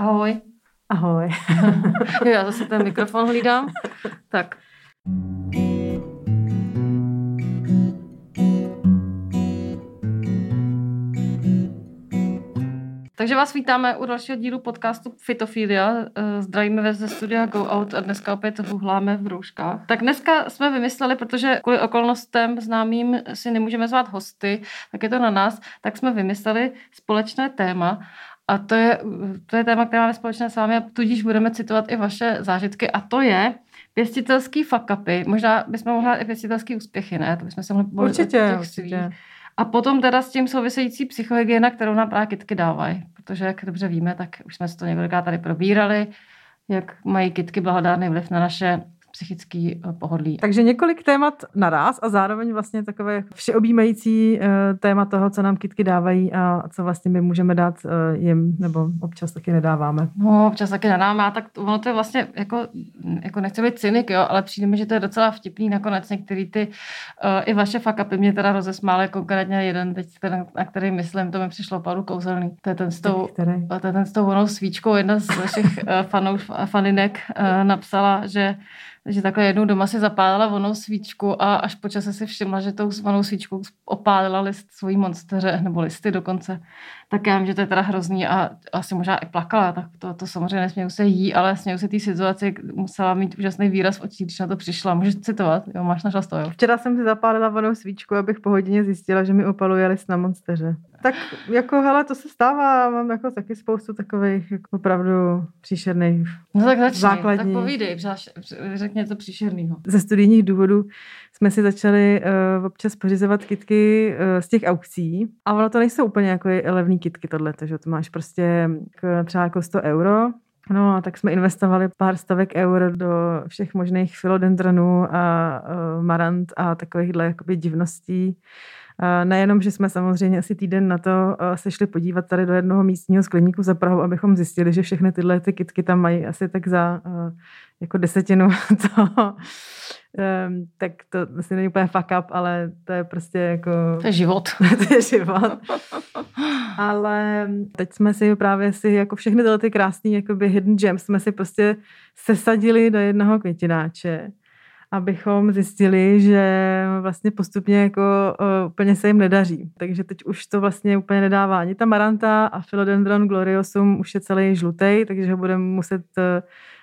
Ahoj. Ahoj. jo, já zase ten mikrofon hlídám. Tak. Takže vás vítáme u dalšího dílu podcastu Fitofilia. Eh, zdravíme ze studia Go Out a dneska opět hůhláme v rouškách. Tak dneska jsme vymysleli, protože kvůli okolnostem známým si nemůžeme zvát hosty, tak je to na nás, tak jsme vymysleli společné téma a to je, to je téma, které máme společné s vámi a tudíž budeme citovat i vaše zážitky a to je pěstitelský fuck-upy. Možná bychom mohli i pěstitelský úspěchy, ne? To bychom se mohli určitě, určitě. A potom teda s tím související psychohygiena, kterou nám právě kitky dávají. Protože, jak dobře víme, tak už jsme si to několikrát tady probírali, jak mají kitky blahodárný vliv na naše psychický eh, pohodlí. Takže několik témat naraz a zároveň vlastně takové všeobjímající uh, téma toho, co nám kitky dávají a co vlastně my můžeme dát uh, jim, nebo občas taky nedáváme. No, občas taky nedáme, a tak ono to je vlastně, jako, jako nechci být cynik, jo, ale přijde mi, že to je docela vtipný nakonec některý ty, uh, i vaše fakapy mě teda rozesmály, konkrétně jeden teď, ten, na který myslím, to mi přišlo opravdu kouzelný. To je ten s tou, to je ten s tou onou svíčkou, jedna z našich uh, fanů, faninek uh, napsala, že takže takhle jednou doma si zapálila vonou svíčku a až po čase si všimla, že tou vonou svíčkou opálila list svojí monsteře, nebo listy dokonce tak já vím, že to je teda hrozný a asi možná i plakala, tak to, to samozřejmě nesměju se jí, ale směju se té situaci, musela mít úžasný výraz v očích, když na to přišla. Můžeš citovat? Jo, máš našla to, jo? Včera jsem si zapálila vonou svíčku, abych po hodině zjistila, že mi opaluje list na monsteře. Tak jako, hele, to se stává, mám jako taky spoustu takových jako opravdu příšerných No tak začni, základní. tak povídej, řekně to příšernýho. Ze studijních důvodů jsme si začali uh, občas pořizovat kitky uh, z těch aukcí a ono to nejsou úplně jako levný kitky tohle, že to máš prostě třeba jako 100 euro, No a tak jsme investovali pár stovek eur do všech možných filodendronů a uh, marant a takovýchhle jakoby divností. Uh, nejenom, že jsme samozřejmě asi týden na to uh, se šli podívat tady do jednoho místního skleníku za Prahu, abychom zjistili, že všechny tyhle ty kitky tam mají asi tak za uh, jako desetinu toho, um, tak to asi není úplně fuck up, ale to je prostě jako... To je život. to je život. ale teď jsme si právě si jako všechny tyhle ty krásné jakoby hidden gems jsme si prostě sesadili do jednoho květináče abychom zjistili, že vlastně postupně jako uh, úplně se jim nedaří. Takže teď už to vlastně úplně nedává ani ta maranta a philodendron gloriosum už je celý žlutý, takže ho budeme muset uh,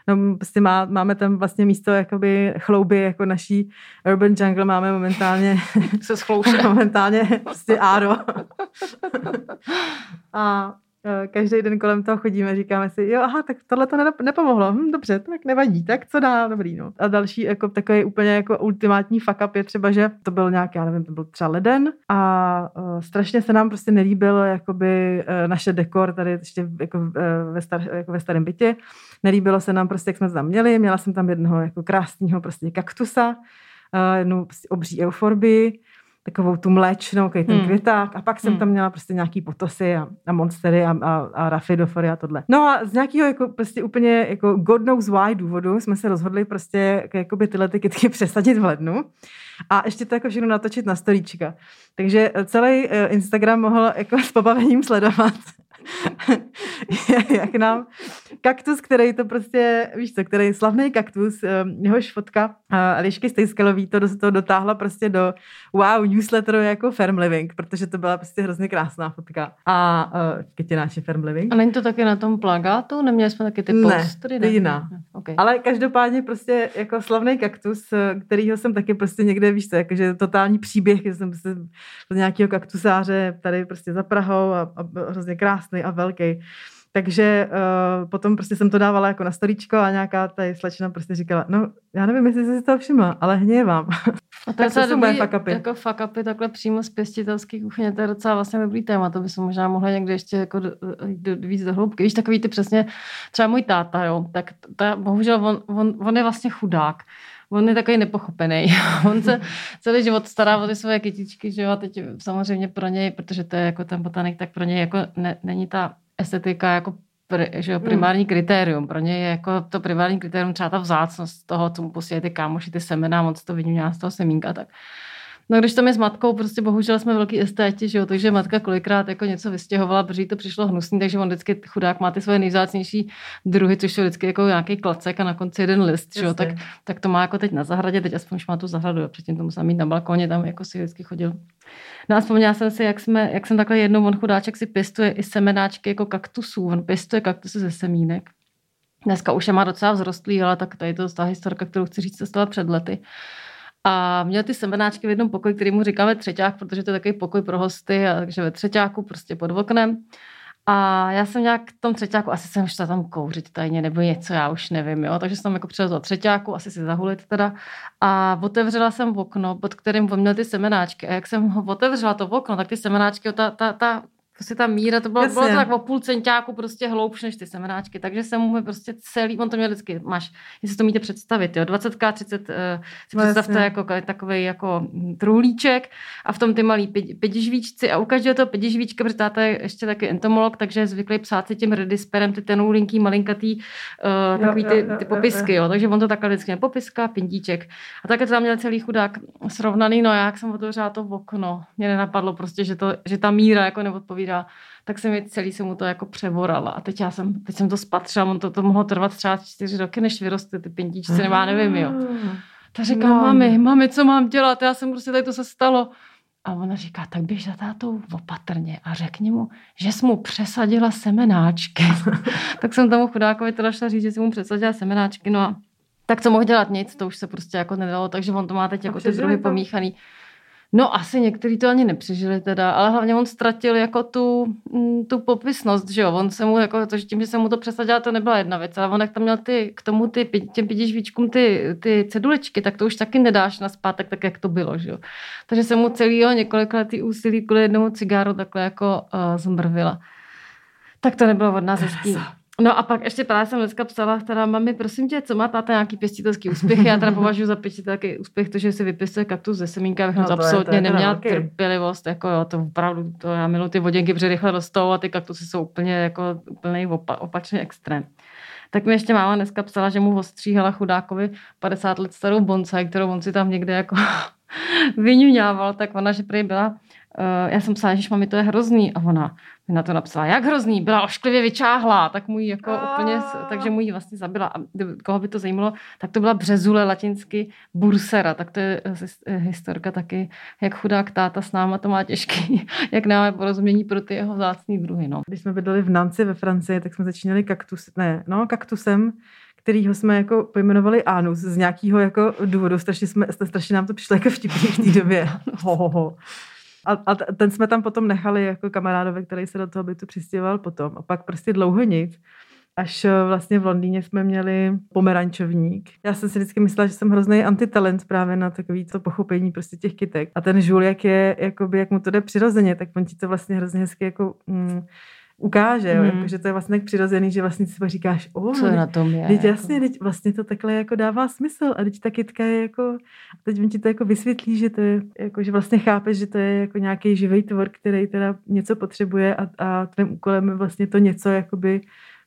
no prostě má, máme tam vlastně místo jakoby chlouby jako naší urban jungle máme momentálně se momentálně prostě áro. a e, každý den kolem toho chodíme, říkáme si, jo, aha, tak tohle to nepomohlo, hm, dobře, tak nevadí, tak co dá, dobrý, no. A další jako takový úplně jako ultimátní fuck up je třeba, že to byl nějaký, já nevím, to byl třeba leden a uh, strašně se nám prostě nelíbil jakoby uh, naše dekor tady ještě jako, uh, ve, star, jako ve starém bytě Nelíbilo se nám prostě, jak jsme tam měli. Měla jsem tam jednoho jako krásného prostě kaktusa, jednu prostě obří euforbii, takovou tu mléčnou, ten hmm. květák a pak jsem hmm. tam měla prostě nějaký potosy a, a monstery a, a, a rafidofory a tohle. No a z nějakého jako prostě úplně jako god knows why důvodu jsme se rozhodli prostě jakoby tyhle ty kytky přesadit v lednu a ještě to jako všechno natočit na storíčka. Takže celý eh, Instagram mohl jako s pobavením sledovat jak nám kaktus, který to prostě, víš co, který slavný kaktus, ehm, jehož fotka Lišky Stejskalový to, to dotáhla prostě do wow newsletteru jako Firm Living, protože to byla prostě hrozně krásná fotka. A uh, kytináče Firm Living. A není to taky na tom plagátu? Neměli jsme taky ty postry? Ne, jiná. Okay. Ale každopádně prostě jako slavný kaktus, eh, kterýho jsem taky prostě někde, víš co, jakože totální příběh, že jsem prostě z nějakého kaktusáře tady prostě za Prahou a, a hrozně krásný a velký. Takže uh, potom prostě jsem to dávala jako na storíčko a nějaká ta slečna prostě říkala, no já nevím, jestli jsi si to všimla, ale hněvám. A to, je to jsou moje fuck Jako fuck upy takhle přímo z pěstitelských kuchyně, to je docela vlastně dobrý téma, to by se možná mohla někdy ještě jako do, do, víc do hloubky. Víš, takový ty přesně, třeba můj táta, jo, tak ta, bohužel on, on, on, je vlastně chudák on je takový nepochopený. on se celý život stará o ty svoje kytičky, že jo, a teď samozřejmě pro něj, protože to je jako ten botanik, tak pro něj jako ne, není ta estetika jako pr, že jo, primární hmm. kritérium. Pro ně je jako to primární kritérium třeba ta vzácnost toho, co mu posílají ty kámoši, ty semena, moc to vidím z toho semínka, tak No když tam je s matkou, prostě bohužel jsme velký estéti, že jo, takže matka kolikrát jako něco vystěhovala, protože to přišlo hnusný, takže on vždycky chudák má ty svoje nejzácnější druhy, což jsou vždycky jako nějaký klacek a na konci jeden list, že jo, tak, tak, to má jako teď na zahradě, teď aspoň už má tu zahradu, a předtím to musel mít na balkoně, tam jako si vždycky chodil. No a vzpomněla jsem si, jak, jsme, jak jsem takhle jednou, on chudáček si pěstuje i semenáčky jako kaktusů, on pěstuje kaktusy ze semínek. Dneska už je má docela vzrostlý, ale tak tady to je ta historka, kterou chci říct, se stala před lety. A měl ty semenáčky v jednom pokoji, který mu říkáme třeťák, protože to je takový pokoj pro hosty, a takže ve třeťáku prostě pod oknem. A já jsem nějak v tom třetíku, asi jsem šla tam kouřit tajně nebo něco, já už nevím, jo. Takže jsem jako přilezla třetíku, asi si zahulit teda. A otevřela jsem okno, pod kterým on měl ty semenáčky. A jak jsem ho otevřela to okno, tak ty semenáčky, ta, ta, ta prostě ta míra, to bylo, bylo to tak o půl centiáku prostě hloubš než ty semenáčky, takže jsem mu prostě celý, on to měl vždycky, máš, jestli to můžete představit, jo, 20 30, uh, si no, představte jasně. jako takový jako truhlíček a v tom ty malý pětižvíčci a u každého toho pětižvíčka, protože táta je ještě taky entomolog, takže je zvyklý psát si tím redisperem ty tenoulinký, malinkatý, uh, takový ty, ty popisky, jo, takže on to takhle vždycky popiska, pindíček. A také to tam měl celý chudák srovnaný, no jak jsem otevřela to v okno, mě nenapadlo prostě, že, to, že ta míra jako neodpovídá povídá, tak se mi celý se mu to jako převorala. A teď já jsem, teď jsem to spatřila, on to, to mohlo trvat třeba čtyři roky, než vyrostly ty pintičky, nebo já nevím, jo. Tak říkám, no. mami, mami, co mám dělat? Já jsem prostě, tady to se stalo. A ona říká, tak běž za tátou opatrně a řekni mu, že jsi mu přesadila semenáčky. tak jsem tomu chudákovi teda šla říct, že jsi mu přesadila semenáčky. No a tak co mohl dělat? Nic, to už se prostě jako nedalo, takže on to má teď jako ty druhy pomíchaný. No asi někteří to ani nepřežili teda, ale hlavně on ztratil jako tu, mm, tu popisnost, že jo, on se mu jako, to, že tím, že se mu to přesadila, to nebyla jedna věc, ale on jak tam měl ty, k tomu ty, těm pětižvíčkům ty, ty cedulečky, tak to už taky nedáš na zpátek, tak jak to bylo, že jo. Takže se mu celýho několik letý úsilí kvůli jednomu cigáru takhle jako uh, zmrvila. Tak to nebylo od nás hezký. No a pak ještě právě jsem dneska psala, teda mami, prosím tě, co má táta nějaký pěstitelský úspěch? Já teda považuji za pěstitelský úspěch to, že si vypěstuje kaktus ze semínka, no, absolutně je, to je neměla velký. trpělivost, jako jo, to opravdu, to já miluji ty voděnky, protože rychle rostou a ty kaktusy jsou úplně jako úplný opa, opačný extrém. Tak mi ještě máma dneska psala, že mu ostříhala chudákovi 50 let starou bonsai, kterou on si tam někde jako vyňuňával, tak ona, že prý byla uh, já jsem psala, že mami, to je hrozný. A ona mi na to napsala, jak hrozný, byla ošklivě vyčáhlá, tak můj jako oh. úplně, takže můj vlastně zabila. A koho by to zajímalo, tak to byla březule latinsky bursera, tak to je eh, historka taky, jak chudák táta s náma to má těžký, jak máme porozumění pro ty jeho zácný druhy. No. Když jsme bydleli v Nanci ve Francii, tak jsme začínali kaktus, ne, no, kaktusem, kterýho jsme jako pojmenovali Anus z nějakého jako důvodu. Strašně, jsme, strašně nám to přišlo jako vtipný v té době. ho, ho, ho. A, a ten jsme tam potom nechali jako kamarádovi, který se do toho bytu přistěhoval potom. A pak prostě dlouho nic. Až eh, vlastně v Londýně jsme měli pomerančovník. Já jsem si vždycky myslela, že jsem hrozný antitalent právě na takový to pochopení prostě těch kytek. A ten žůl, jak je, jakoby, jak mu to jde přirozeně, tak on ti to vlastně hrozně hezky jako mm, ukáže, mm. jako, že to je vlastně tak přirozený, že vlastně si říkáš, o, co na tom je. Teď jasně, jako... teď vlastně to takhle jako dává smysl a teď ta kytka je jako, teď on ti to jako vysvětlí, že to je, jako, že vlastně chápeš, že to je jako nějaký živý tvor, který teda něco potřebuje a, a tvým úkolem je vlastně to něco jakoby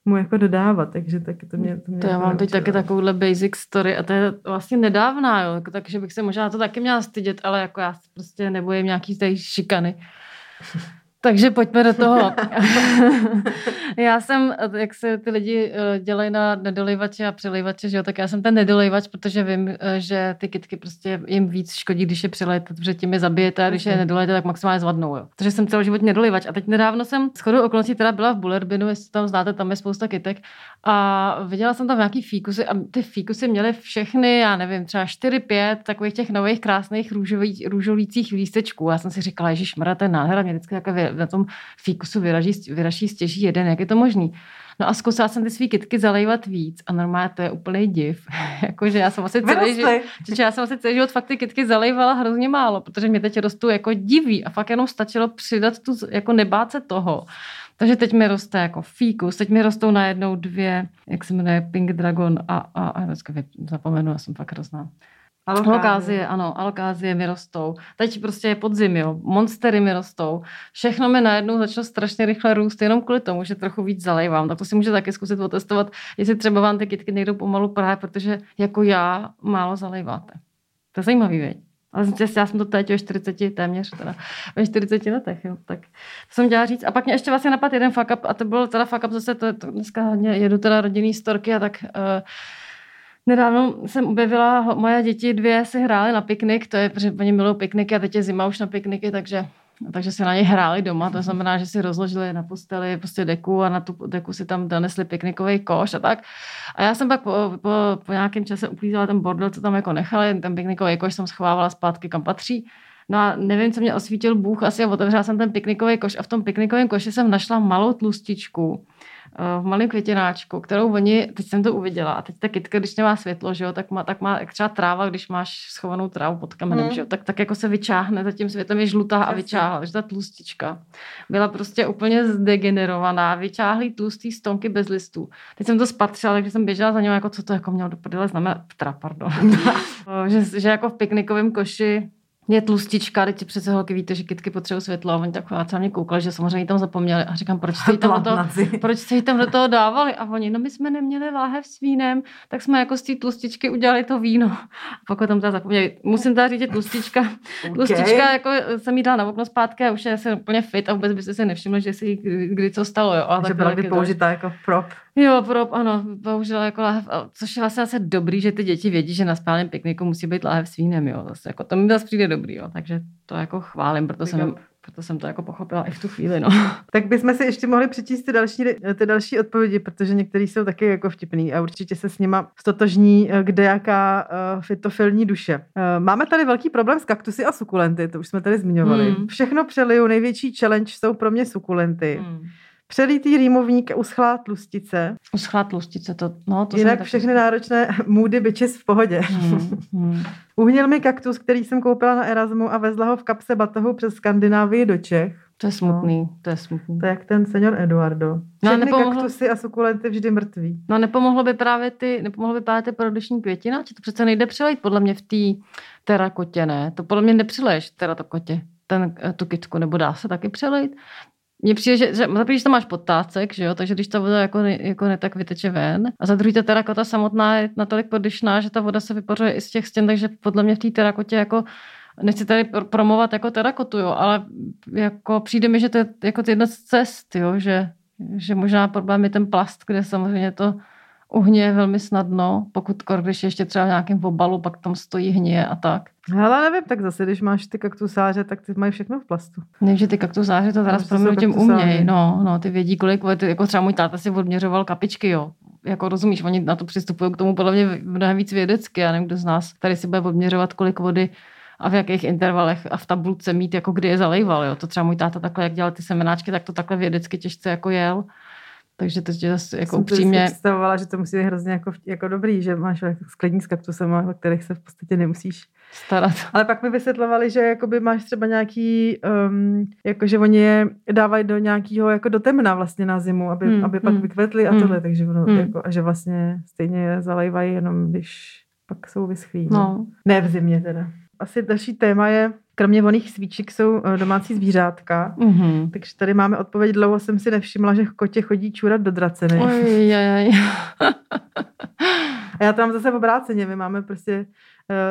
mu jako dodávat, takže taky to mě... To, mě to já mám teď taky takovouhle basic story a to je vlastně nedávná, jo, jako, takže bych se možná to taky měla stydět, ale jako já prostě nebojím nějaký tady šikany. Takže pojďme do toho. já jsem, jak se ty lidi eh, dělají na nedolejvače a přelejvače, že jo, tak já jsem ten nedolejvač, protože vím, eh, že ty kytky prostě jim víc škodí, když je přelejete, protože tím je zabijete a když je nedolejete, tak maximálně zvadnou. Jo. Takže jsem celoživotně nedolejvač. A teď nedávno jsem shodou okolností teda byla v Bullerbinu, jestli tam znáte, tam je spousta kytek. A viděla jsem tam nějaký fíkusy a ty fíkusy měly všechny, já nevím, třeba 4-5 takových těch nových krásných růžových, růžolících lístečků. Já jsem si říkala, že to je nádhera, mě vždycky takové na tom fíkusu vyraží, vyraží stěží jeden, jak je to možný. No a zkusila jsem ty svý kytky zalejvat víc a normálně to je úplný div. Jakože já jsem asi celý, život, já jsem asi celý život fakt ty kytky zalejvala hrozně málo, protože mě teď rostou jako diví a fakt jenom stačilo přidat tu, jako nebát se toho. Takže teď mi roste jako fíkus, teď mi rostou najednou dvě, jak se jmenuje, Pink Dragon a, a, a dneska zapomenu, já jsem fakt hrozná. Alokázie. alokázie, ano, alokázie mi rostou. Teď prostě je podzim, jo, monstery mi rostou. Všechno mi najednou začalo strašně rychle růst, jenom kvůli tomu, že trochu víc zalejvám. Tak to si může taky zkusit otestovat, jestli třeba vám ty kytky nejdou pomalu právě, protože jako já málo zalejváte. To je zajímavý, věď? Ale já jsem to teď ve 40, téměř teda, ve 40 letech, jo. Tak to jsem chtěla říct. A pak mě ještě vlastně napadl jeden fuck up, a to byl teda fuck up zase, to, to dneska hodně jedu teda rodinný storky a tak uh, Nedávno jsem objevila, moje děti dvě si hrály na piknik, to je, protože oni milují pikniky a teď je zima už na pikniky, takže takže si na ně hráli doma, to znamená, že si rozložili na posteli prostě deku a na tu deku si tam donesli piknikový koš a tak. A já jsem pak po, po, po nějakém čase uklízela ten bordel, co tam jako nechali, ten piknikový koš jsem schovávala zpátky, kam patří. No a nevím, co mě osvítil Bůh, asi otevřela jsem ten piknikový koš a v tom piknikovém koši jsem našla malou tlustičku, v malém květináčku, kterou oni, teď jsem to uviděla, a teď ta kytka, když nemá světlo, že jo, tak má, tak má jak třeba tráva, když máš schovanou trávu pod kamenem, hmm. že jo, tak, tak jako se vyčáhne, za tím světlem je žlutá a vyčáhla, že ta tlustička byla prostě úplně zdegenerovaná, vyčáhlý tlustý stonky bez listů. Teď jsem to spatřila, takže jsem běžela za něm, jako co to jako mělo do prdele znamená, teda, pardon, že, že jako v piknikovém koši je tlustička, teď přece holky víte, že kytky potřebují světlo a oni tak se mě koukali, že samozřejmě tam zapomněli a říkám, proč jste tam, do toho, proč jste jí tam do toho dávali a oni, no my jsme neměli láhev s vínem, tak jsme jako z té tlustičky udělali to víno. A pak tam teda zapomněli. Musím teda říct, že tlustička, okay. tlustička jako jsem jí dala na okno zpátky a už je se úplně fit a vůbec byste si nevšimli, že si jí kdy co stalo. Jo. A že byla by použitá jako prop. Jo, prop, ano, použila jako láhev, což je vlastně asi dobrý, že ty děti vědí, že na spálném pikniku musí být láhev s vínem, jo. Zase, jako, to mi zase přijde dobrý, jo. Takže to jako chválím, proto jsem, proto jsem to jako pochopila i v tu chvíli, no. Tak bychom si ještě mohli přečíst ty další, ty další odpovědi, protože některý jsou taky jako vtipný a určitě se s nima stotožní eh, kde jaká uh, fitofilní duše. Uh, máme tady velký problém s kaktusy a sukulenty, to už jsme tady zmiňovali. Hmm. Všechno přeliju, největší challenge jsou pro mě sukulenty. Hmm. Přelítý rýmovník, uschlá tlustice. Uschlá tlustice, to, no, to Jinak všechny náročné moody bitches v pohodě. Hmm, hmm. Uhnil mi kaktus, který jsem koupila na Erasmu a vezla ho v kapse batohu přes Skandinávii do Čech. To je smutný, no. to je smutný. To je jak ten senior Eduardo. No, všechny no, nepomohlo... kaktusy a sukulenty vždy mrtví. No nepomohlo by právě ty, nepomohlo by právě ty produční květina? To přece nejde přelejt podle mě v té terakotě, ne? To podle mě nepřileješ terakotě ten, eh, tu kytku, nebo dá se taky přelejt? Mně přijde, že, že, za tam máš podtácek, že jo, takže když ta voda jako, ne, jako ne, tak vyteče ven. A za druhý ta terakota samotná je natolik podyšná, že ta voda se vypořuje i z těch stěn, takže podle mě v té terakotě jako nechci tady promovat jako terakotu, jo, ale jako přijde mi, že to je jako jedna z cest, jo, že, že možná problém je ten plast, kde samozřejmě to uhně velmi snadno, pokud kor, když ještě třeba v nějakém obalu, pak tam stojí hně a tak. Ale nevím, tak zase, když máš ty kaktusáře, tak ty mají všechno v plastu. Nevím, že ty kaktusáře to teraz pro tím umějí. No, no, ty vědí, kolik, jako třeba můj táta si odměřoval kapičky, jo. Jako rozumíš, oni na to přistupují k tomu podle mě mnohem víc vědecky. Já nevím, kdo z nás tady si bude odměřovat, kolik vody a v jakých intervalech a v tabulce mít, jako kdy je zalejval. Jo. To třeba můj táta takhle, jak dělal ty semenáčky, tak to takhle vědecky těžce jako jel. Takže to je zase jako Jsem upřímně... představovala, že to musí být hrozně jako, jako dobrý, že máš skladní s kaktusem, o kterých se v podstatě nemusíš starat. Ale pak mi vysvětlovali, že jakoby máš třeba nějaký, um, jako že oni je dávají do nějakého, jako do temna vlastně na zimu, aby, hmm, aby pak hmm, vykvetly a hmm, tohle, takže ono, hmm. jako, a že vlastně stejně je zalejvají jenom, když pak jsou vyschlí. No. Ne v zimě teda. Asi další téma je kromě voných svíček jsou eh, domácí zvířátka. Mm-hmm. Takže tady máme odpověď. Dlouho jsem si nevšimla, že kotě chodí čůrat do draceny. Oj, A já tam zase v obráceně. My máme prostě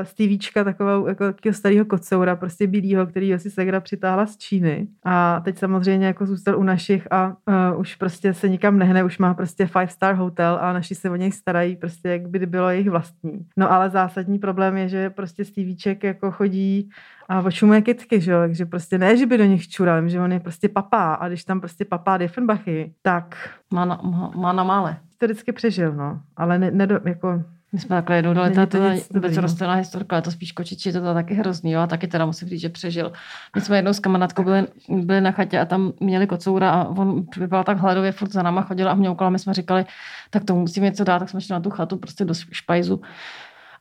Stevíčka, takovou jako takového starého kocoura, prostě bílýho, který si segra přitáhla z Číny. A teď samozřejmě jako zůstal u našich a uh, už prostě se nikam nehne, už má prostě five star hotel a naši se o něj starají prostě, jak by bylo jejich vlastní. No ale zásadní problém je, že prostě Stevíček jako chodí a očumuje kytky, že jo, takže prostě ne, že by do nich čural, že on je prostě papá a když tam prostě papá Diefenbachy, tak... Má na, má, má na mále. To vždycky přežil, no, ale ne, ne jako my jsme takhle jednou dali, to, to vůbec rostlinná historka, ale to spíš kočiči, to, to taky hrozný, jo, a taky teda musím říct, že přežil. My jsme jednou s kamarádkou byli, byli na chatě a tam měli kocoura a on vypadal tak hladově, furt za náma chodil a mňoukal my jsme říkali, tak to musíme něco dát, tak jsme šli na tu chatu prostě do špajzu.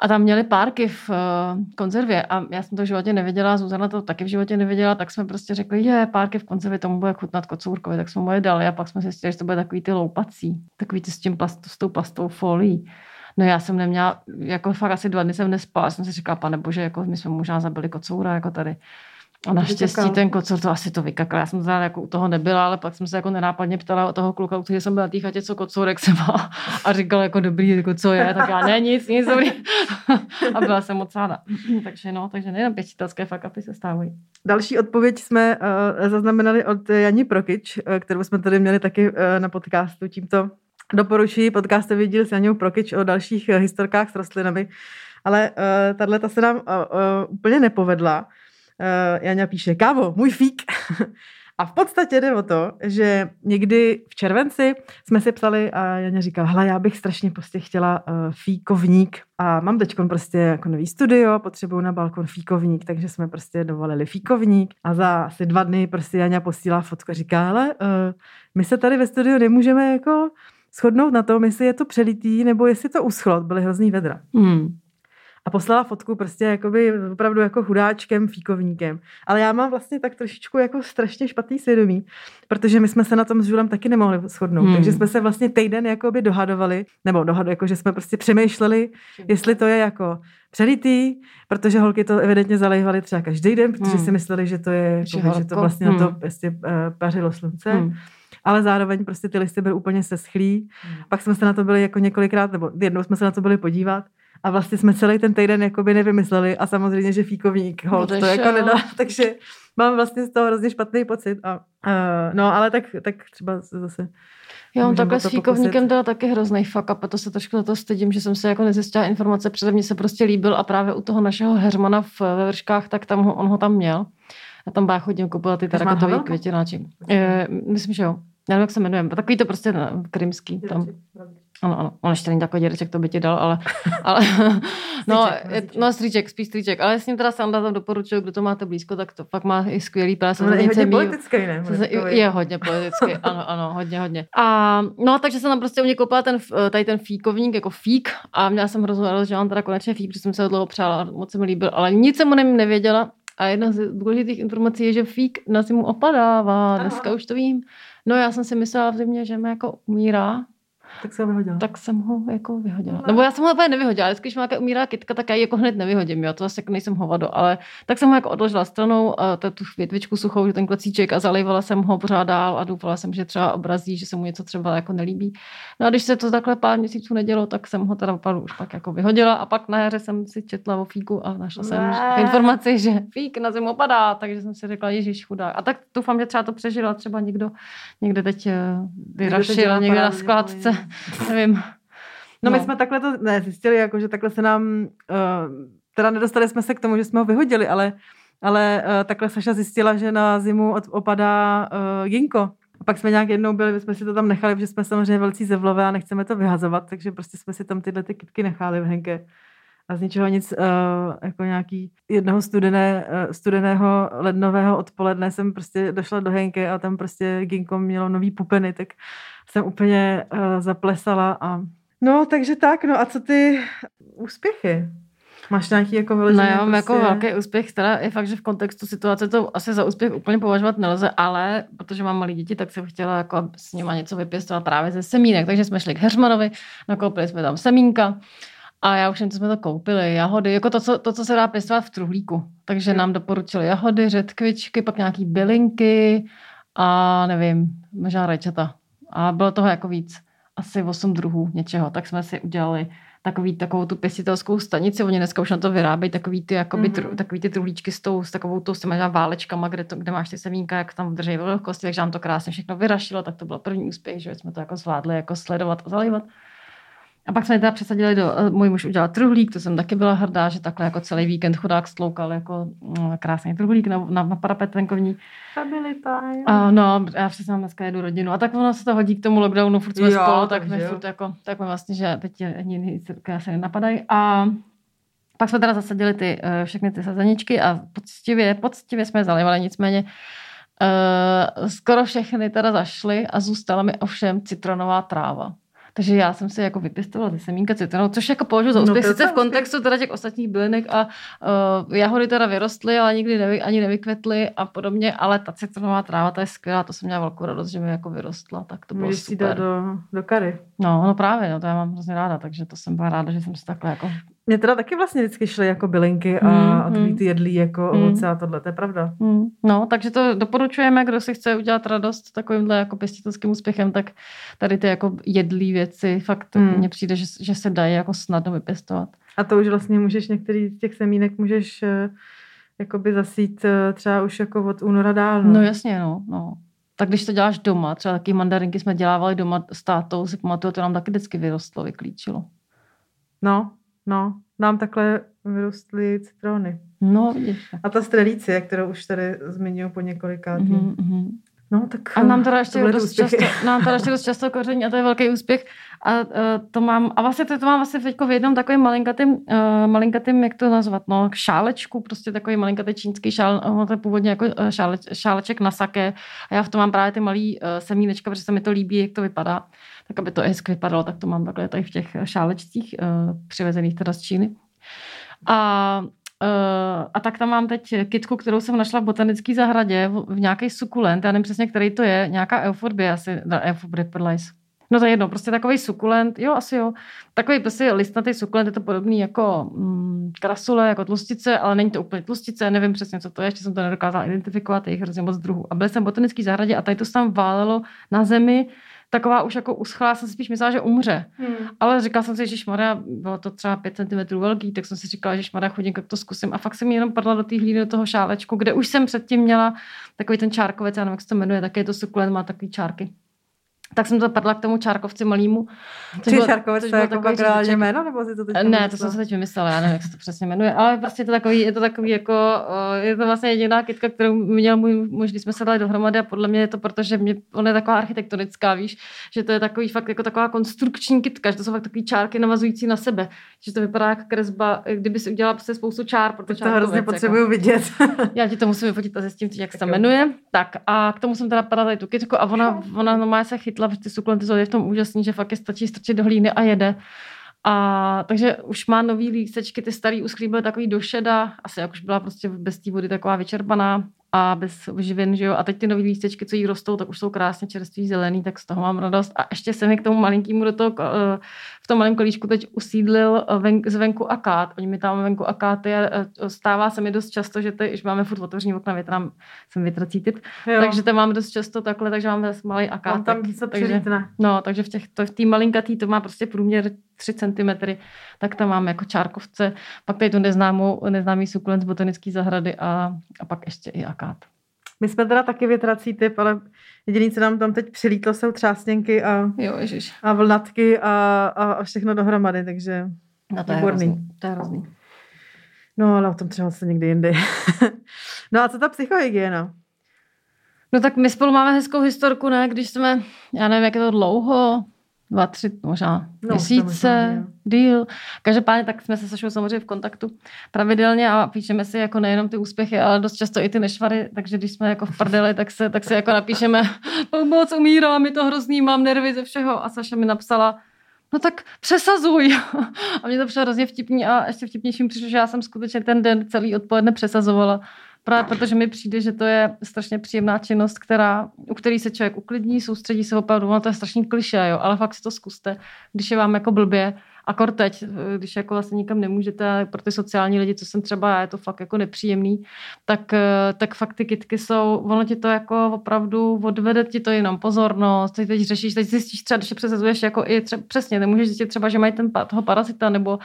A tam měli párky v uh, konzervě a já jsem to v životě nevěděla, Zuzana to taky v životě nevěděla, tak jsme prostě řekli, je, párky v konzervě, tomu bude chutnat kocourkovi, tak jsme mu je dali a pak jsme si zjistili, že to bude takový ty loupací, takový ty s, tím plast, s tou plastou folií. No já jsem neměla, jako fakt asi dva dny jsem nespala, jsem si říkala, pane bože, jako my jsme možná zabili kocoura, jako tady. A naštěstí ten kocor to asi to vykakal. Já jsem teda jako u toho nebyla, ale pak jsem se jako nenápadně ptala o toho kluka, který jsem byla na té chatě, co kocourek se má. A říkal jako dobrý, jako co je. Tak já ne, nic, nic dobrý. a byla jsem moc ráda. takže no, takže nejenom pěstitelské fakapy se stávají. Další odpověď jsme uh, zaznamenali od Jani Prokič, uh, kterou jsme tady měli taky uh, na podcastu. Tímto doporučuji podcastový díl s Janou Prokič o dalších uh, historkách s rostlinami. Ale uh, tahle ta se nám uh, uh, úplně nepovedla uh, Jana píše, kávo, můj fík. A v podstatě jde o to, že někdy v červenci jsme si psali a Janě říkala, hele, já bych strašně prostě chtěla uh, fíkovník a mám teď prostě jako nový studio, potřebuju na balkon fíkovník, takže jsme prostě dovolili fíkovník a za asi dva dny prostě Janě posílá fotku a říká, hele, uh, my se tady ve studiu nemůžeme jako shodnout na tom, jestli je to přelitý nebo jestli to uschlo, byly hrozný vedra. Hmm a poslala fotku prostě jakoby opravdu jako chudáčkem, fíkovníkem. Ale já mám vlastně tak trošičku jako strašně špatný svědomí, protože my jsme se na tom s Žulem taky nemohli shodnout. Hmm. Takže jsme se vlastně týden jakoby dohadovali, nebo dohadovali, jako že jsme prostě přemýšleli, jestli to je jako přelitý, protože holky to evidentně zalejvaly třeba každý den, protože hmm. si mysleli, že to je, jako, že to vlastně hmm. na to prostě uh, pařilo slunce. Hmm ale zároveň prostě ty listy byly úplně seschlý. Hmm. Pak jsme se na to byli jako několikrát, nebo jednou jsme se na to byli podívat a vlastně jsme celý ten týden jakoby nevymysleli a samozřejmě, že fíkovník, hold, to jako nedá, takže mám vlastně z toho hrozně špatný pocit. A, uh, no, ale tak, tak třeba zase já mám takhle s fíkovníkem teda taky hrozný fuck up a to se trošku za to stydím, že jsem se jako nezjistila informace, protože mě se prostě líbil a právě u toho našeho Hermana v, ve vrškách, tak tam ho, on ho tam měl. A tam bych chodím kupovat ty terakotový květináči. myslím, že jo. Já nevím, jak se jmenuje. Takový to prostě no, krymský. Tam. Ano, ano, on ještě není takový dědeček, to by ti dal, ale, ale no, je, no, stříček, spíš stříček, ale s ním teda Sanda tam doporučil, kdo to máte blízko, tak to fakt má i skvělý práce. No, je hodně politický, ne? Je hodně politický, ano, ano, hodně, hodně. A no, takže jsem tam prostě u mě koupila ten, tady ten fíkovník, jako fík a měla jsem hroznou radost, že mám teda konečně fík, protože jsem se ho dlouho přála, moc se mi líbil, ale nic jsem mu nevěděla. A jedna z důležitých informací je, že fík na zimu opadává, dneska už to vím. No já jsem si myslela v zimě, že mi jako umírá, tak jsem ho vyhodila. Tak jsem ho jako vyhodila. No. Nebo já jsem ho úplně nevyhodila, když má umírá kytka, tak já ji jako hned nevyhodím, jo, to zase jako nejsem hovado, ale tak jsem ho jako odložila stranou, a tu větvičku suchou, že ten klecíček a zalejvala jsem ho pořád dál a doufala jsem, že třeba obrazí, že se mu něco třeba jako nelíbí. No a když se to takhle pár měsíců nedělo, tak jsem ho teda opravdu už pak jako vyhodila a pak na jaře jsem si četla o fíku a našla jsem ne. informaci, že fík na zimu opadá, takže jsem si řekla, ježíš chudá. A tak doufám, že třeba to přežila třeba někdo někde teď eh, vyrašil někde na skladce nevím. No, no, my jsme takhle to nezjistili, jako že takhle se nám, uh, teda nedostali jsme se k tomu, že jsme ho vyhodili, ale, ale uh, takhle Saša zjistila, že na zimu od, opadá uh, ginko. A pak jsme nějak jednou byli, my jsme si to tam nechali, protože jsme samozřejmě velcí zevlové a nechceme to vyhazovat, takže prostě jsme si tam tyhle ty kytky nechali v Henke. A z ničeho nic, uh, jako nějaký jednoho studené, uh, studeného lednového odpoledne jsem prostě došla do Henke a tam prostě ginko mělo nový pupeny, tak jsem úplně uh, zaplesala a no, takže tak, no a co ty úspěchy? Máš nějaký jako vyložený? No já mám jako prostě... jako velký úspěch, teda je fakt, že v kontextu situace to asi za úspěch úplně považovat nelze, ale protože mám malé děti, tak jsem chtěla jako s nima něco vypěstovat právě ze semínek, takže jsme šli k Hermanovi, nakoupili jsme tam semínka a já už jen, co jsme to koupili, jahody, jako to, co, to, co se dá pěstovat v truhlíku. Takže nám doporučili jahody, řetkvičky, pak nějaký bylinky a nevím, možná rajčata a bylo toho jako víc, asi 8 druhů něčeho, tak jsme si udělali takový, takovou tu pěstitelskou stanici, oni dneska už na to vyrábějí takový ty, jakoby, mm-hmm. takový ty truhlíčky s, tou, s takovou tou s těma válečkama, kde, to, kde máš ty semínka, jak tam drží vlhkosti, takže nám to krásně všechno vyrašilo, tak to byl první úspěch, že jsme to jako zvládli jako sledovat a zalívat. A pak jsme teda přesadili do, uh, můj muž udělal truhlík, to jsem taky byla hrdá, že takhle jako celý víkend chudák stloukal jako uh, krásný truhlík na, na, na parapet venkovní. Stabilita, Uh, no, já přesně dneska jedu rodinu. A tak ono se to hodí k tomu lockdownu, furt jsme jo, spolu, tak my furt jako, tak my vlastně, že teď jiný se nenapadají. A pak jsme teda zasadili ty, uh, všechny ty sazeničky a poctivě, poctivě jsme je zalivali, nicméně Uh, skoro všechny teda zašly a zůstala mi ovšem citronová tráva. Takže já jsem si jako vypěstovala ty semínka citronu, což jako považuji za no, úspěch. No, Sice v kontextu teda těch ostatních bylinek a uh, jahody teda vyrostly, ale nikdy nevy, ani nevykvetly a podobně, ale ta citronová tráva, ta je skvělá, to jsem měla velkou radost, že mi jako vyrostla, tak to bylo Můžeš super. do, do kary. No, no právě, no, to já mám hrozně ráda, takže to jsem byla ráda, že jsem si takhle jako Mě teda taky vlastně vždycky šly jako bylinky a, Hmm, a takový hmm. ty jedlí jako Hmm. ovoce a tohle, to je pravda. Hmm. No, takže to doporučujeme, kdo si chce udělat radost takovýmhle jako pěstitelským úspěchem, tak tady ty jako jedlý věci, fakt Hmm. mně přijde, že, že se dají jako snadno vypěstovat. A to už vlastně můžeš, některý z těch semínek můžeš eh, jakoby zasít eh, třeba už jako od února dál. No jasně, no, no. Tak když to děláš doma, třeba taky mandarinky jsme dělávali doma s tátou, si pamatuju, to nám taky vždycky vyrostlo, vyklíčilo. no, no, nám takhle vyrostly citrony. No, vidíš. A ta strelicie, kterou už tady zmiňuji po několikátý. Mhm, mhm. No, tak A nám teda ještě to byly ty dost úspěchy. často, nám teda ještě dost často koření a to je velký úspěch. A uh, to mám, a vlastně to, to mám vlastně teďko v jednom takovém malinkatým, uh, malinkatým, jak to nazvat, no, šálečku, prostě takový malinkatý čínský šál, ono to je původně jako šáleč, šáleček na saké a já v tom mám právě ty malý uh, semínečka, protože se mi to líbí, jak to vypadá. Tak aby to hezky vypadalo, tak to mám takhle tady v těch šálečcích, uh, přivezených teda z Číny. A Uh, a tak tam mám teď kitku, kterou jsem našla v botanické zahradě, v, v nějaký sukulent, já nevím přesně, který to je, nějaká euphorbia, asi, ne, euphorbia perlais. No to je jedno, prostě takový sukulent, jo, asi jo. Takový prostě listnatý sukulent, je to podobný jako mm, krasule, jako tlustice, ale není to úplně tlustice, nevím přesně, co to je, ještě jsem to nedokázala identifikovat, je jich hrozně moc druhů. A byl jsem v botanické zahradě a tady to se tam válelo na zemi, taková už jako uschlá, jsem si spíš myslela, že umře. Hmm. Ale říkala jsem si, že Maria, bylo to třeba 5 cm velký, tak jsem si říkala, že Maria chodím, jak to zkusím. A fakt jsem jenom padla do té hlíny, do toho šálečku, kde už jsem předtím měla takový ten čárkovec, já nevím, jak se to jmenuje, taky je to sukulent, má takový čárky. Tak jsem to padla k tomu čárkovci malýmu. Ty což to je byl jako reálně jméno, nebo si to teď Ne, to jsem se teď vymyslela, já nevím, jak se to přesně jmenuje, ale prostě je to takový, je to takový jako, je to vlastně jediná kytka, kterou měl můj muž, když jsme se dali dohromady a podle mě je to proto, že mě, on je taková architektonická, víš, že to je takový fakt jako taková konstrukční kytka, že to jsou fakt takový čárky navazující na sebe, že to vypadá jako kresba, kdyby si udělala prostě spoustu čár, pro to to hrozně čárkovec, potřebuju vidět. já ti to musím vyfotit a zjistím, jak se jmenuje. Tak a k tomu jsem teda padla tady tu kytku a ona, ona normálně se chytla, protože ty sukulenty jsou v tom úžasný, že fakt je stačí strčit do hlíny a jede. A takže už má nový lístečky, ty starý uschlý byly takový do šeda, asi jak už byla prostě bez té vody taková vyčerpaná a bez živin, že jo. A teď ty nový lístečky, co jí rostou, tak už jsou krásně čerstvý zelený, tak z toho mám radost. A ještě se mi k tomu malinkýmu do toho, eh, v tom malém kolíčku teď usídlil eh, ven, zvenku akát. Oni mi tam venku akáty a eh, stává se mi dost často, že teď, že máme furt otevřený okna, větrám, jsem větrací typ, Jo. takže to mám dost často takhle, takže máme zase malý akát. On tam se takže. No, takže v, těch, to, v té malinkatý to má prostě průměr 3 cm, tak tam máme jako čárkovce, pak tady tu neznámou, neznámý sukulent z botanické zahrady a, a pak ještě i akát. My jsme teda taky větrací typ, ale jediný, co nám tam teď přilítlo, jsou třásněnky a, Jo, ježiš. a vlnatky a, a, a všechno dohromady, takže No to je hrozný. To je hrozný. no ale o tom třeba se někdy jindy. no a co ta psychohygiena? No tak my spolu máme hezkou historku, ne? Když jsme, já nevím, jak je to dlouho, dva, tři, možná No, měsíce, díl. Každopádně tak jsme se Sašou samozřejmě v kontaktu pravidelně a píšeme si jako nejenom ty úspěchy, ale dost často i ty nešvary, takže když jsme jako v prdeli, tak se, tak si jako napíšeme pomoc, umírám, je to hrozný, mám nervy ze všeho a Saša mi napsala, no tak přesazuj. A mě to přišlo hrozně vtipný a ještě vtipnějším přišlo, že já jsem skutečně ten den celý odpoledne přesazovala. Právě protože mi přijde, že to je strašně příjemná činnost, která, u který se člověk uklidní, soustředí se opravdu, ono to je strašný kliše, jo, ale fakt si to zkuste, když je vám jako blbě, akor teď, když jako vlastně nikam nemůžete, pro ty sociální lidi, co jsem třeba je to fakt jako nepříjemný, tak, eh, tak fakt ty kitky jsou, ono ti to jako opravdu odvede ti to jenom pozornost, teď, teď řešíš, teď zjistíš třeba, když je přesazuješ jako i třeba, přesně, nemůžeš zjistit třeba, že mají ten, toho parazita, nebo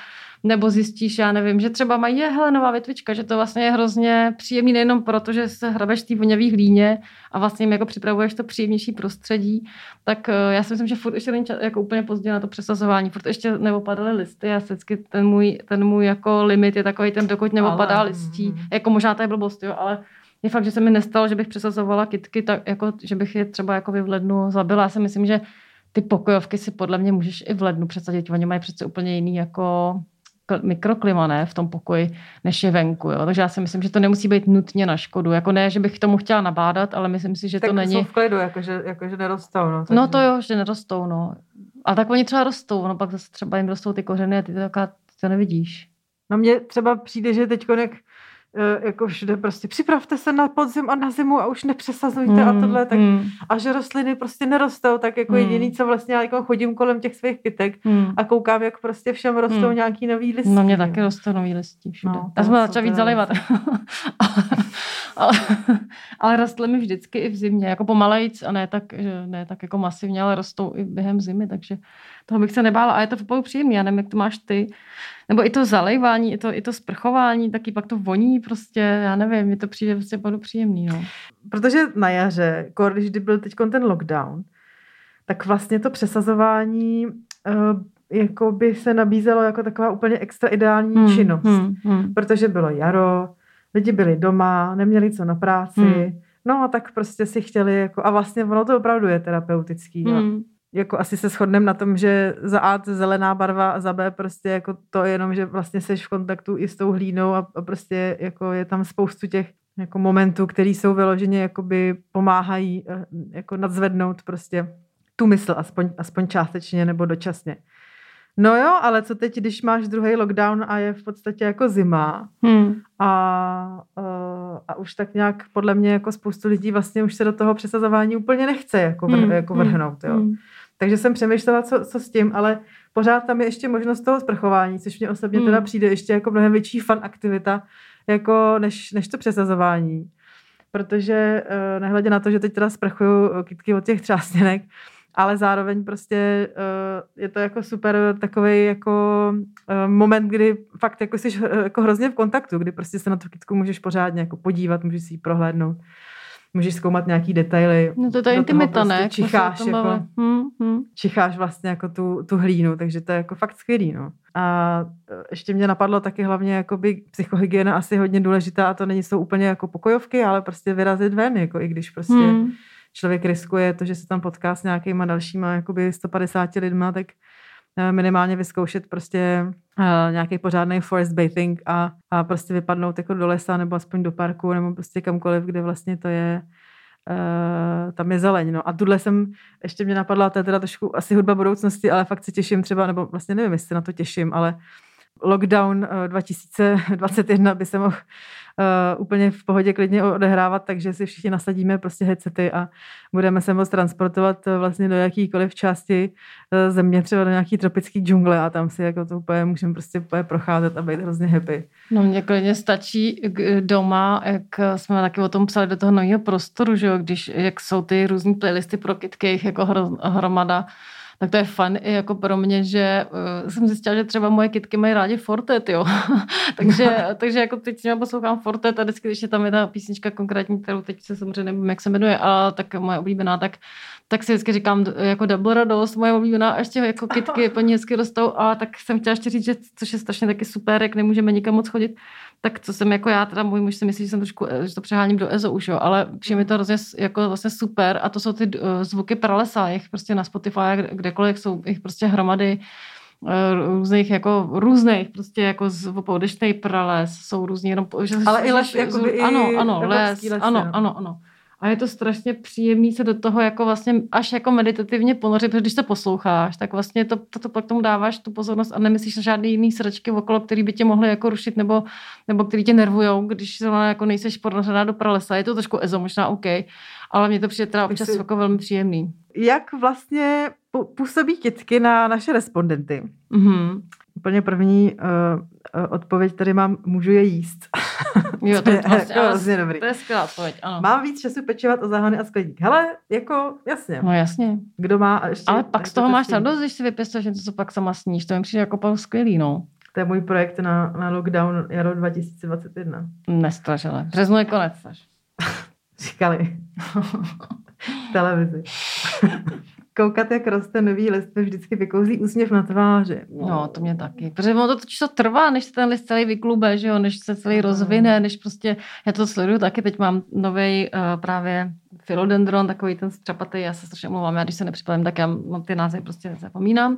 nebo zjistíš, já nevím, že třeba mají je hele, nová větvička, že to vlastně je hrozně příjemný nejenom proto, že se hrabeš té voňavý hlíně a vlastně jim jako připravuješ to příjemnější prostředí, tak eh, já si myslím, že furt ještě není čas, jako úplně pozdě na to přesazování, furt ještě neopadaly listy a vždycky ten můj, ten můj jako limit je takový ten, dokud neopadá Ale, listí. mm. Jako možná to je blbost, jo, ale je fakt, že se mi nestalo, že bych přesazovala kitky, tak jako, že bych je třeba jako v lednu zabila. Já si myslím, že ty pokojovky si podle mě můžeš i v lednu předsadit. Oni mají přece úplně jiný jako kl- mikroklima ne, v tom pokoji, než je venku. Jo. Takže já si myslím, že to nemusí být nutně na škodu. Jako ne, že bych k tomu chtěla nabádat, ale myslím si, že tak to není... jsou v klidu, jakože, jakože nerostou. No, No takže- to jo, že nerostou, no. A tak oni třeba rostou, no pak zase třeba jim rostou ty kořeny a ty to, taká, ty to nevidíš. No mně třeba přijde, že teď jak jako všude prostě připravte se na podzim a na zimu a už nepřesazujte a Mm, tohle, tak mm, a že rostliny prostě nerostou, tak jako Hmm. jediný, co vlastně já jako chodím kolem těch svých kytek mm. a koukám, jak prostě všem rostou Hmm. nějaký nový listy. Na mě taky rostou nový listí všude. No, No, já jsem začala víc teda zalévat. ale, ale rostly mi vždycky i v zimě, jako pomalejc a ne tak, že ne tak jako masivně, ale rostou i během zimy, takže toho bych se nebála a je to opravdu příjemný. Já nevím, jak to máš ty. Nebo i to zalejvání, i to, i to sprchování, taky pak to voní prostě, já nevím, mi to přijde prostě opravdu příjemný. No. Protože na jaře, když kdy byl teď ten lockdown, tak vlastně to přesazování uh, jako by se nabízelo jako taková úplně extra ideální Hmm, činnost. hmm, hmm. Protože bylo jaro, lidi byli doma, neměli co na práci, Hmm. no a tak prostě si chtěli, jako, a vlastně ono to opravdu je terapeutický. Hmm. Hmm. Jako asi se shodneme na tom, že za A to zelená barva a za B prostě jako to jenom, že vlastně seš v kontaktu i s tou hlínou a, a prostě jako je tam spoustu těch jako momentů, které jsou vyloženě jakoby pomáhají eh, jako nadzvednout prostě tu mysl, aspoň, aspoň částečně nebo dočasně. No jo, ale co teď, když máš druhý lockdown a je v podstatě jako zima Hmm. a, uh, a už tak nějak podle mě jako spoustu lidí vlastně už se do toho přesazování úplně nechce jako, vr, Hmm, jako hmm, vrhnout. Jo. hmm. Takže jsem přemýšlela, co, co s tím, ale pořád tam je ještě možnost toho sprchování, což mě osobně Hmm. teda přijde ještě jako mnohem větší fun aktivita, jako než, než to přesazování. Protože uh, nehledě na to, že teď teda sprchuju eh, kytky od těch třásněnek, ale zároveň prostě uh, je to jako super takový jako uh, moment, kdy fakt jako jsi jako hrozně v kontaktu, kdy prostě se na tu kytku můžeš pořádně jako podívat, můžeš si ji prohlédnout, můžeš zkoumat nějaký detaily. No to je ta intimita, prostě ne? Čicháš, jako. Hmm, hmm. čicháš vlastně jako tu, tu hlínu, takže to je jako fakt skvělý, no. A e, ještě mě napadlo taky hlavně jakoby psychohygiena asi hodně důležitá a to není jsou úplně jako pokojovky, ale prostě vyrazit ven, jako i když prostě Hmm. člověk riskuje to, že se tam potká s nějakýma dalšíma jakoby 150 lidma, tak minimálně vyzkoušet prostě uh, nějaký pořádný forest bathing a, a prostě vypadnout jako do lesa nebo aspoň do parku nebo prostě kamkoliv, kde vlastně to je Uh, tam je zeleň. No. A tuhle jsem, ještě mě napadla, to je teda trošku asi hudba budoucnosti, ale fakt se těším třeba, nebo vlastně nevím, jestli na to těším, ale lockdown eh, 2021 by se mohl uh, úplně v pohodě klidně odehrávat, takže si všichni nasadíme prostě headsety a budeme se moct transportovat eh, vlastně do jakýkoliv části eh, země, třeba do nějaký tropický džungle a tam si jako to úplně můžeme prostě úplně procházet a být hrozně happy. No mně klidně stačí doma, jak jsme taky o tom psali do toho nového prostoru, že jo, když, jak jsou ty různé playlisty pro jich jako hro, hromada, tak to je fun i jako pro mě, že uh, jsem zjistila, že třeba moje kitky mají rádi Fortet, jo. takže, takže jako teď s nimi poslouchám Fortet a vždycky, když je tam jedna písnička konkrétní, kterou teď se samozřejmě nevím, jak se jmenuje, ale tak moje oblíbená, tak tak si vždycky říkám jako double radost, moje oblíbená, a ještě jako kitky po ní hezky rostou a tak jsem chtěla ještě říct, že což je strašně taky super, jak nemůžeme nikam moc chodit, tak co jsem jako já, teda můj muž si myslí, že jsem trošku, eh, že to přeháním do EZO už, jo, ale přijde mi to hrozně jako vlastně super a to jsou ty uh, zvuky pralesa, jich prostě na Spotify, kde- kdekoliv jsou jich prostě hromady eh, různých jako různých prostě jako zvuků, dešnej prales, jsou různý jenom, že, Ale i les, i ano, ano, les, lesy, ano, no. ano, ano. A je to strašně příjemný se do toho jako vlastně až jako meditativně ponořit, protože když se posloucháš, tak vlastně to, to, to pak tomu dáváš tu pozornost a nemyslíš na žádný jiný sračky okolo, který by tě mohly jako rušit nebo, nebo který tě nervujou, když zrovna jako nejseš ponořená do pralesa. Je to trošku ezo, možná OK, ale mně to přijde teda občas si- jako velmi příjemný. Jak vlastně působí kitky na naše respondenty? Mhm. Úplně první uh, odpověď tady mám, můžu je jíst. Jo, to je vlastně, jako hrozně dobrý. to je skvělá odpověď, ano. Mám víc času pečovat o záhony a skleník. Hele, jako jasně. No jasně. Kdo má ještě... Ale pak z to toho máš radost, když si vypěstuješ něco, co pak sama sníš. To mi přijde jako pak skvělý, no. To je můj projekt na, na lockdown jaro 2021. Nestražele. Březnu je konec. Říkali. televizi. Koukat, jak roste nový list, mi vždycky vykouzí úsměv na tváři. No, to mě taky. Protože ono to totiž to trvá, než se ten list celý vyklube, že jo, než se celý rozvine, než prostě, já to sleduju taky, teď mám nový uh, právě philodendron, takový ten střapatý, já se strašně omlouvám, já když se nepřipravím, tak já mám ty názvy prostě zapomínám,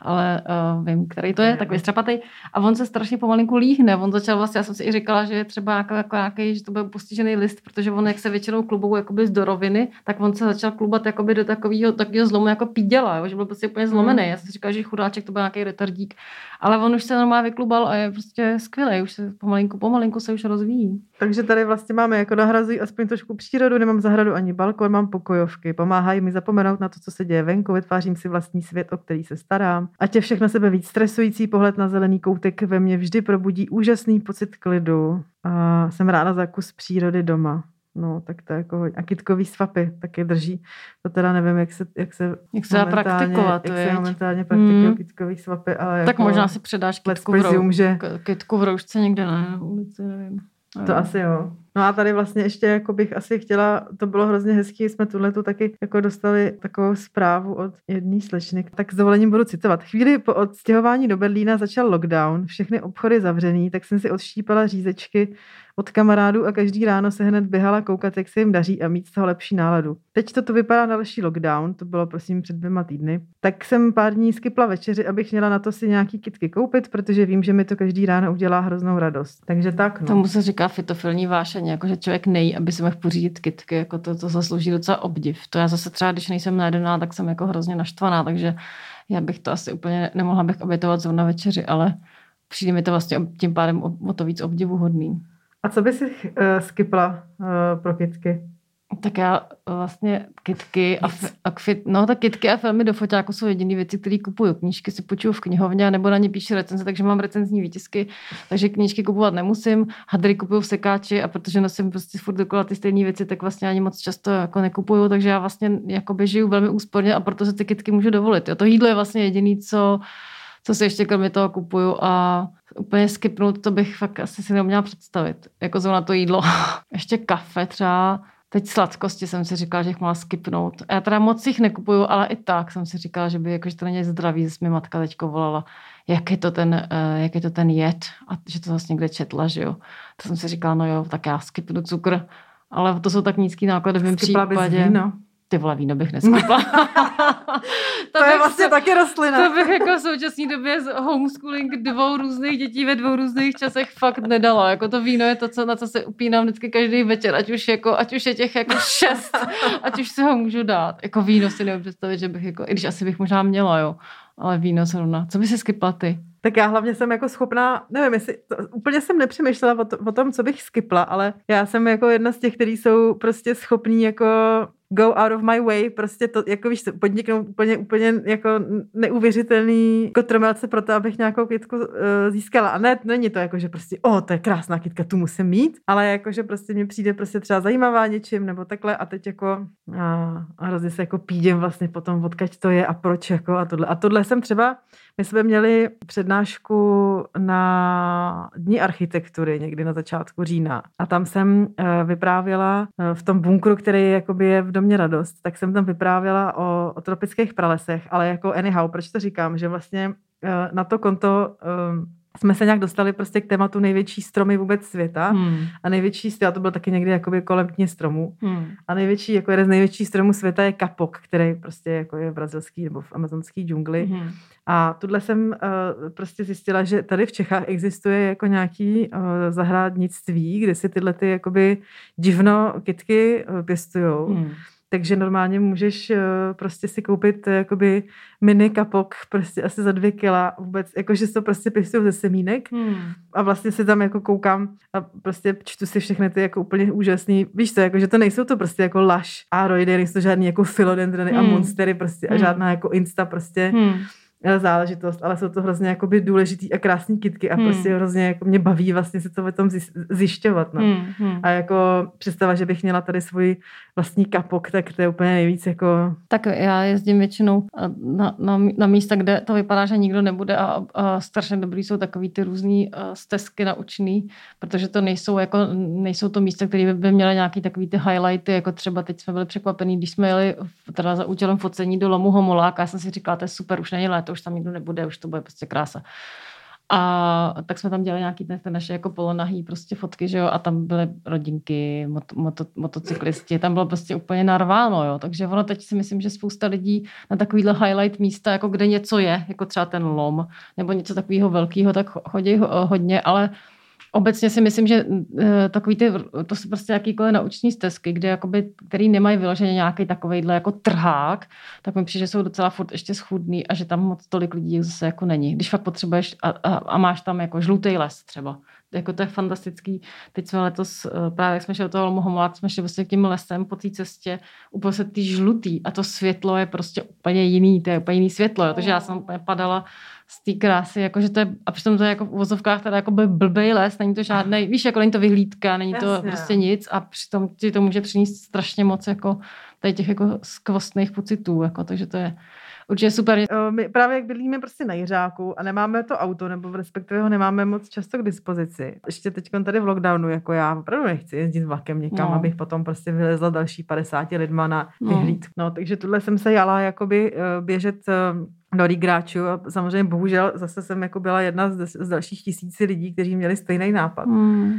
ale uh, vím, který to je, takový střapatý. A on se strašně pomalinku líhne, on začal vlastně, já jsem si i říkala, že je třeba jako, jako nějaký, že to byl postižený list, protože on jak se většinou klubou jakoby z doroviny, tak on se začal klubat jakoby do takového, takového zlomu jako píděla, jo, že byl prostě úplně zlomený. Mm. Já jsem si říkala, že chudáček to byl nějaký retardík, ale on už se normálně vyklubal a je prostě skvělý, už se pomalinku, pomalinku se už rozvíjí. Takže tady vlastně máme jako nahrazují aspoň trošku přírodu, nemám zahradu ani balkon, mám pokojovky, pomáhají mi zapomenout na to, co se děje venku, vytvářím si vlastní svět, o který se starám. A tě všechno sebe víc stresující pohled na zelený koutek ve mně vždy probudí úžasný pocit klidu. A jsem ráda za kus přírody doma. No, tak to je jako A kitkový svapy taky drží. To teda nevím, jak se, jak se, jak se praktikovat, jak se momentálně praktikují mm. kitkový svapy, ale Tak jako možná si předáš kitku v, rou, že... kitku v roušce někde na ulici, nevím. To asi jo. No a tady vlastně ještě jako bych asi chtěla, to bylo hrozně hezký, jsme tuhle tu taky jako dostali takovou zprávu od jedné slečny. Tak s dovolením budu citovat. Chvíli po odstěhování do Berlína začal lockdown, všechny obchody zavřený, tak jsem si odštípala řízečky od kamarádů a každý ráno se hned běhala koukat, jak se jim daří a mít z toho lepší náladu. Teď to tu vypadá další lockdown, to bylo prosím před dvěma týdny. Tak jsem pár dní skypla večeři, abych měla na to si nějaký kitky koupit, protože vím, že mi to každý ráno udělá hroznou radost. Takže tak. No. Tomu se říká fitofilní vášeň, jako že člověk nejí, aby se mohl pořídit kitky, jako to, to zaslouží docela obdiv. To já zase třeba, když nejsem najedená, tak jsem jako hrozně naštvaná, takže já bych to asi úplně nemohla bych obětovat zrovna večeři, ale přijde mi to vlastně tím pádem o, o to víc obdivuhodný. A co by si uh, skipla uh, pro kitky? Tak já vlastně kitky a, a kvit, no tak kitky a filmy do foťáku jsou jediné věci, které kupuju. Knížky si počuju v knihovně nebo na ně píšu recenze, takže mám recenzní výtisky, takže knížky kupovat nemusím. Hadry kupuju v sekáči a protože nosím prostě furt dokola ty stejné věci, tak vlastně ani moc často jako nekupuju, takže já vlastně jako žiju velmi úsporně a proto se ty kitky můžu dovolit. Jo. To jídlo je vlastně jediné, co co si ještě kromě toho kupuju a úplně skipnout, to bych fakt asi si neměla představit. Jako zrovna to jídlo. ještě kafe třeba. Teď sladkosti jsem si říkala, že jich má skipnout. Já teda moc jich nekupuju, ale i tak jsem si říkala, že by jakože to není zdravý, že mi matka teďko volala, jak je to ten, uh, jak je to ten jed a že to zase někde četla, že jo. To jsem si říkala, no jo, tak já skipnu cukr, ale to jsou tak nízký náklady v mém případě. Víno. Ty vole, víno bych neskupla. to, to je vlastně se, taky rostlina. To bych jako v současné době z homeschooling dvou různých dětí ve dvou různých časech fakt nedala. Jako to víno je to, co, na co se upínám vždycky každý večer, ať už, jako, ať už je těch jako šest, ať už si ho můžu dát. Jako víno si nevím představit, že bych jako, i když asi bych možná měla, jo. Ale víno zrovna. Co by si skypla ty? Tak já hlavně jsem jako schopná, nevím, jestli, to, úplně jsem nepřemýšlela o, to, o tom, co bych skypla, ale já jsem jako jedna z těch, kteří jsou prostě schopní jako go out of my way, prostě to, jako víš, podniknout úplně, úplně jako neuvěřitelný kotromelce pro to, abych nějakou kytku uh, získala. A ne, není to jako, že prostě, o, to je krásná kytka, tu musím mít, ale jako, že prostě mi přijde prostě třeba zajímavá něčím, nebo takhle a teď jako a, a hrozně se jako pídím vlastně potom, odkaď to je a proč jako a tohle. A tohle jsem třeba, my jsme měli přednášku na Dní architektury někdy na začátku října a tam jsem uh, vyprávěla uh, v tom bunkru, který jakoby je v domě radost, tak jsem tam vyprávěla o, o tropických pralesech, ale jako anyhow, proč to říkám, že vlastně uh, na to konto um, jsme se nějak dostali prostě k tématu největší stromy vůbec světa hmm. a největší, já to byl taky někdy jakoby kolem dně stromů hmm. a největší, jako jeden z největších stromů světa je kapok, který prostě jako je v brazilský nebo v amazonský džungli hmm. a tuhle jsem uh, prostě zjistila, že tady v Čechách existuje jako nějaký uh, zahrádnictví, kde si tyhle ty jakoby divno kytky uh, pěstujou. Hmm takže normálně můžeš uh, prostě si koupit uh, jakoby mini kapok prostě asi za dvě kila vůbec, jakože to prostě pěstují ze semínek hmm. a vlastně si tam jako koukám a prostě čtu si všechny ty jako úplně úžasný, víš to, jako, že to nejsou to prostě jako laš aroidy, nejsou to žádný jako philodendrony hmm. a monstery prostě hmm. a žádná jako insta prostě hmm záležitost, ale jsou to hrozně jakoby důležitý a krásný kitky a hmm. prostě hrozně jako mě baví vlastně se to o tom zjišťovat. No. Hmm. Hmm. A jako představa, že bych měla tady svůj vlastní kapok, tak to je úplně nejvíc jako... Tak já jezdím většinou na, na, na místa, kde to vypadá, že nikdo nebude a, a strašně dobrý jsou takový ty různý stezky naučný, protože to nejsou jako, nejsou to místa, které by, by měly nějaký takový ty highlighty, jako třeba teď jsme byli překvapení, když jsme jeli teda za účelem focení do Lomu Homolák a já jsem si říkala, to je super, už není léto, už tam nikdo nebude, už to bude prostě krása. A tak jsme tam dělali nějaký ty, ty naše jako polonahý prostě fotky, že jo, a tam byly rodinky, mot, moto, motocyklisti, tam bylo prostě úplně narváno, jo, takže ono teď si myslím, že spousta lidí na takovýhle highlight místa, jako kde něco je, jako třeba ten lom, nebo něco takového velkého, tak chodí hodně, ale obecně si myslím, že eh, takový ty, to jsou prostě jakýkoliv nauční stezky, kde jakoby, který nemají vyloženě nějaký takovejhle jako trhák, tak mi přijde, že jsou docela furt ještě schudný a že tam moc tolik lidí zase jako není. Když fakt potřebuješ a, a, a máš tam jako žlutý les třeba, jako to je fantastický. Teď jsme letos, eh, právě jak jsme šli do toho Lomohomola, jsme šli vlastně tím lesem po té cestě, uprostřed ty žlutý a to světlo je prostě úplně jiný, to je úplně jiný světlo, jo. takže já jsem úplně padala z té krásy, jakože to je, a přitom to je jako v uvozovkách teda jako by blbej les, není to žádný, víš, jako není to vyhlídka, není to Jasně. prostě nic a přitom ti to může přinést strašně moc jako tady těch jako skvostných pocitů, jako, takže to je určitě super. My právě jak bydlíme prostě na Jiřáku a nemáme to auto, nebo respektive ho nemáme moc často k dispozici. Ještě teď tady v lockdownu, jako já opravdu nechci jezdit vlakem někam, no. abych potom prostě vylezla další 50 lidma na vyhlídku. No. no, takže tuhle jsem se jala jakoby eh, běžet eh, do Rigráču a samozřejmě bohužel zase jsem jako byla jedna z, z dalších tisíci lidí, kteří měli stejný nápad. Hmm.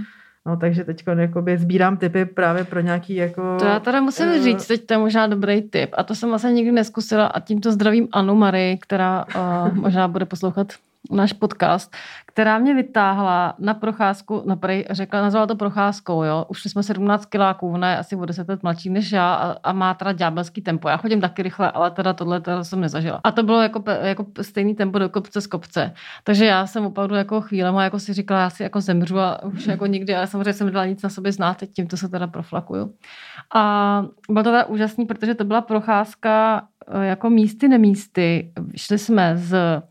No, takže teď jakoby sbírám typy právě pro nějaký jako... To já teda musím uh, říct, teď to je možná dobrý tip a to jsem vlastně nikdy neskusila a tímto zdravím Anu Marie, která uh, možná bude poslouchat náš podcast, která mě vytáhla na procházku, na prej, řekla, nazvala to procházkou, jo. Už jsme 17 kiláků, ona je asi o 10 let mladší než já a, a má teda ďábelský tempo. Já chodím taky rychle, ale teda tohle teda jsem nezažila. A to bylo jako, jako stejný tempo do kopce z kopce. Takže já jsem opravdu jako chvíle, jako si říkala, já si jako zemřu a už jako nikdy, ale samozřejmě jsem nedala nic na sobě znát, teď tímto se teda proflakuju. A bylo to teda úžasný, protože to byla procházka eh, jako místy nemísty. Šli jsme z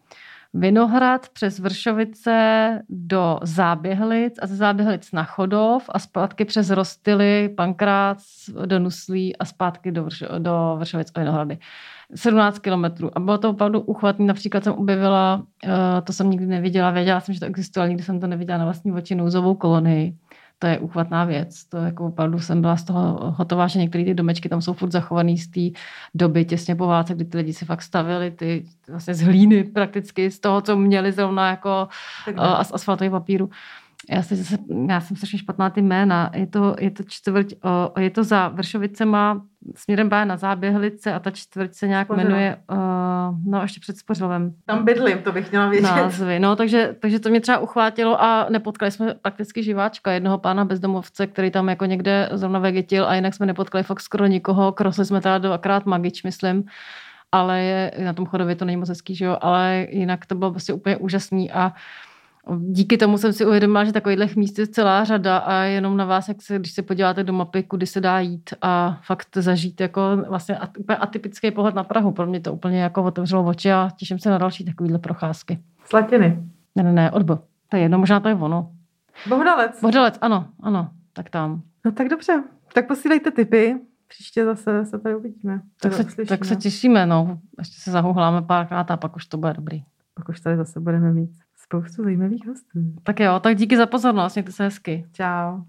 Vinohrad přes Vršovice do Záběhlic a ze Záběhlic na Chodov a zpátky přes Rostily, Pankrác do Nuslí a zpátky do, Vršo, do Vršovic a Vinohrady. 17 kilometrů. A bylo to opravdu uchvatný. Například jsem objevila, eh, to jsem nikdy neviděla, věděla jsem, že to existovalo, nikdy jsem to neviděla na vlastní oči, nouzovou kolonii to je uchvatná věc. To jako opravdu jsem byla z toho hotová, že některé ty domečky tam jsou furt zachované z té doby těsně po válce, kdy ty lidi si fakt stavili ty vlastně z hlíny prakticky, z toho, co měli zrovna jako uh, asfaltový papíru. Já, si zase, já jsem strašně špatná ty jména. Je to, je to čtvrť, o, je to za Vršovicema směrem bá na Záběhlice a ta čtvrť se nějak Spořilo. jmenuje, uh, no ještě před Spořilovem. Tam bydlím, to bych měla vědět. Názvy, no takže, takže to mě třeba uchvátilo a nepotkali jsme prakticky živáčka, jednoho pána bezdomovce, který tam jako někde zrovna vegetil a jinak jsme nepotkali fakt skoro nikoho, krosli jsme teda dvakrát magič, myslím ale je, na tom chodově to není moc hezký, že jo, ale jinak to bylo prostě úplně úžasný a díky tomu jsem si uvědomila, že takových míst je celá řada a jenom na vás, jak se, když se podíváte do mapy, kudy se dá jít a fakt zažít jako vlastně atypický pohled na Prahu. Pro mě to úplně jako otevřelo oči a těším se na další takovýhle procházky. Slatiny. Ne, ne, ne, odbo. To je jedno, možná to je ono. Bohdalec. Bohdalec, ano, ano, tak tam. No tak dobře, tak posílejte tipy, příště zase se tady uvidíme. Tak se, tak se těšíme, no. Ještě se zahuhláme párkrát a pak už to bude dobrý. Pak už tady zase budeme mít spoustu zajímavých hostů. Tak jo, tak díky za pozornost, mějte se hezky. Čau.